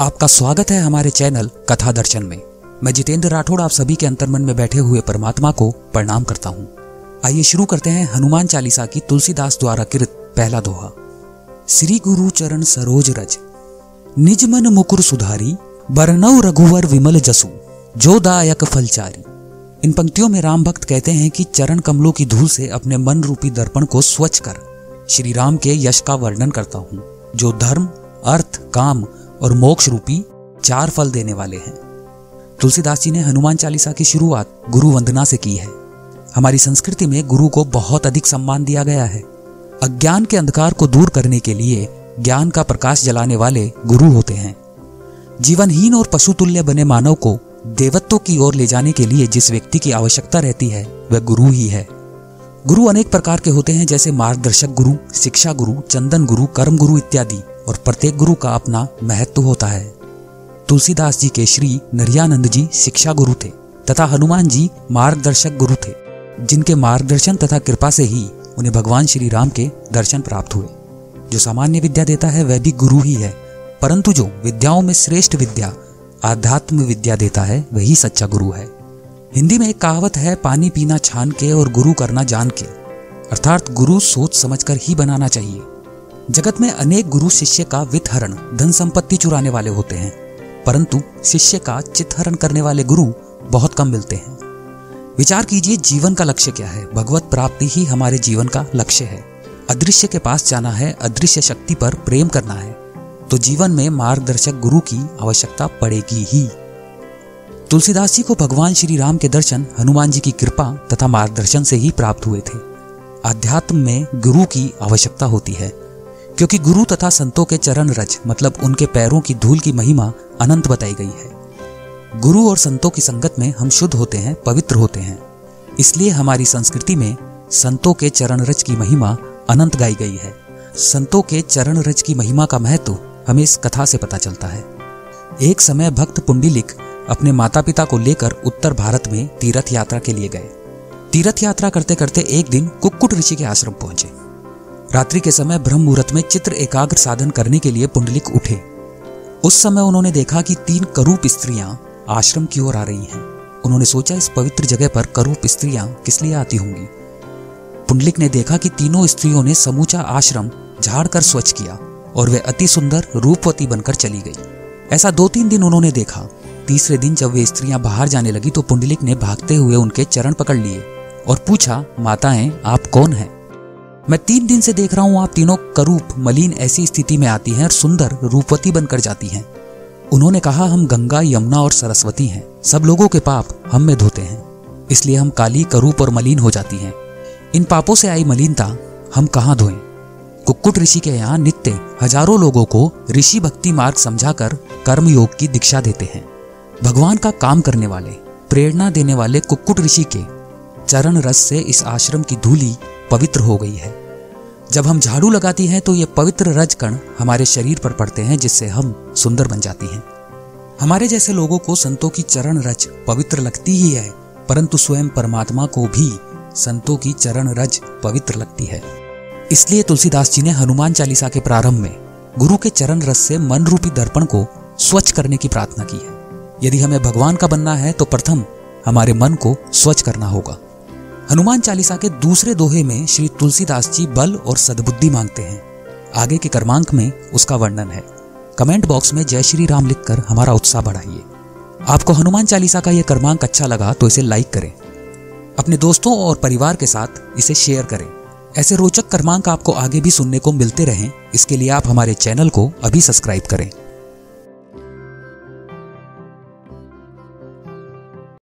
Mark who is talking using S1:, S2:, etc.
S1: आपका स्वागत है हमारे चैनल कथा दर्शन में। मैं जितेंद्र राठौड़ आप सभी के अंतर्मन में बैठे हुए परमात्मा को प्रणाम करता हूँ। आइए शुरू करते हैं हनुमान चालीसा की तुलसीदास द्वारा कृत पहला दोहा। श्री गुरु चरण सरोज रज। निज मन मुकुर सुधारी बरनऊ रघुवर विमल जसु, जो दायक फलचारी इन पंक्तियों में राम भक्त कहते हैं कि चरण कमलों की धूल से अपने मन रूपी दर्पण को स्वच्छ कर। श्री राम के यश का वर्णन करता हूँ। जो धर्म, अर्थ, काम और मोक्ष रूपी चार फल देने वाले हैं। तुलसीदास जी ने हनुमान चालीसा की शुरुआत गुरु वंदना से की है। हमारी संस्कृति में गुरु को बहुत अधिक सम्मान दिया गया है। अज्ञान के अंधकार को दूर करने के लिए ज्ञान का प्रकाश जलाने वाले गुरु होते हैं। जीवनहीन और पशुतुल्य बने मानव को देवत्व की ओर ले जाने के लिए जिस व्यक्ति की आवश्यकता रहती है, वह गुरु ही है। गुरु अनेक प्रकार के होते हैं, जैसे मार्गदर्शक गुरु, शिक्षा गुरु, चंदन गुरु, कर्म गुरु इत्यादि। और प्रत्येक गुरु का अपना महत्व होता है। तुलसीदास जी के श्री नरियानंद जी शिक्षा गुरु थे, तथा हनुमान जी मार्गदर्शक गुरु थे, जिनके मार्गदर्शन तथा कृपा से ही उन्हें भगवान श्री राम के दर्शन प्राप्त हुए। जो सामान्य विद्या देता है, वह भी गुरु ही है, परंतु जो विद्याओं में श्रेष्ठ विद्या, आध्यात्म विद्या देता है, वही सच्चा गुरु है। हिंदी में एक कहावत है, पानी पीना छान के और गुरु करना जान के। अर्थात गुरु सोच समझकर ही बनाना चाहिए। जगत में अनेक गुरु शिष्य का वित्त धन संपत्ति चुराने वाले होते हैं। परंतु शिष्य का चित्तहरण करने वाले गुरु बहुत कम मिलते हैं। विचार कीजिए जीवन का लक्ष्य क्या है? भगवत प्राप्ति ही हमारे जीवन का लक्ष्य है। अदृश्य के पास जाना है, अदृश्य शक्ति पर प्रेम करना है। तो जीवन में मार्गदर्शक गुरु की आवश्यकता पड़ेगी ही। तुलसीदास जी को भगवान श्री राम के दर्शन, हनुमान जी की कृपा तथा मार्गदर्शन से ही प्राप्त हुए थे। आध्यात्म में गुरु की आवश्यकता होती है। क्योंकि गुरु तथा संतों के चरण रज मतलब उनके पैरों की धूल की महिमा अनंत बताई गई है। गुरु और संतों की संगत में हम शुद्ध होते हैं, पवित्र होते हैं। इसलिए हमारी संस्कृति में संतों के चरण रज की महिमा अनंत गाई गई है। संतों के चरण रज की महिमा का महत्व हमें इस कथा से पता चलता है। एक समय भक्त पुंडिलिक अपने माता पिता को लेकर उत्तर भारत में तीर्थ यात्रा के लिए गए। तीर्थ यात्रा करते करते एक दिन कुक्कुट ऋषि के आश्रम पहुँचे। रात्रि के समय ब्रह्म मुहूर्त में चित्र एकाग्र साधन करने के लिए पुंडलिक उठे। उस समय उन्होंने देखा कि तीन करूप स्त्रियाँ आश्रम की ओर आ रही हैं। उन्होंने सोचा, इस पवित्र जगह पर करूप स्त्रियाँ किस लिए आती होंगी? पुंडलिक ने देखा कि तीनों स्त्रियों ने समूचा आश्रम झाड़ कर स्वच्छ किया और वे अति सुंदर रूपवती बनकर चली गई। ऐसा दो तीन दिन उन्होंने देखा। तीसरे दिन जब वे स्त्रियाँ बाहर जाने लगी तो पुंडलिक ने भागते हुए उनके चरण पकड़ लिए और पूछा, माताएँ, आप कौन हैं? मैं तीन दिन से देख रहा हूँ, आप तीनों करूप, मलिन ऐसी स्थिति में आती हैं और सुंदर रूपवती बनकर जाती हैं। उन्होंने कहा, हम गंगा, यमुना और सरस्वती हैं। सब लोगों के पाप हम में धोते हैं। इसलिए हम काली, करूप और मलिन हो जाती हैं। इन पापों से आई मलिनता हम कहाँ धोएँ? कुक्कुट ऋषि के यहाँ नित्य हज़ारों लोगों को ऋषि भक्ति मार्ग समझाकर कर्म योग की दीक्षा देते हैं। भगवान का काम करने वाले, प्रेरणा देने वाले कुक्कुट ऋषि के चरण रस से इस आश्रम की धूली पवित्र हो गई है। जब हम झाड़ू लगाती हैं तो ये पवित्र रज कण हमारे शरीर पर पड़ते हैं, जिससे हम सुंदर बन जाती हैं। हमारे जैसे लोगों को संतों की चरण रज पवित्र लगती ही है, परंतु स्वयं परमात्मा को भी संतों की चरण रज पवित्र लगती है। इसलिए तुलसीदास जी ने हनुमान चालीसा के प्रारंभ में गुरु के चरण रस से मन रूपी दर्पण को स्वच्छ करने की प्रार्थना की है। यदि हमें भगवान का बनना है तो प्रथम हमारे मन को स्वच्छ करना होगा। हनुमान चालीसा के दूसरे दोहे में श्री तुलसीदास जी बल और सद्बुद्धि मांगते हैं। आगे के कर्मांक में उसका वर्णन है। कमेंट बॉक्स में जय श्री राम लिखकर हमारा उत्साह बढ़ाइए। आपको हनुमान चालीसा का यह कर्मांक अच्छा लगा तो इसे लाइक करें। अपने दोस्तों और परिवार के साथ इसे शेयर करें। ऐसे रोचक कर्मांक आपको आगे भी सुनने को मिलते रहें। इसके लिए आप हमारे चैनल को अभी सब्सक्राइब करें।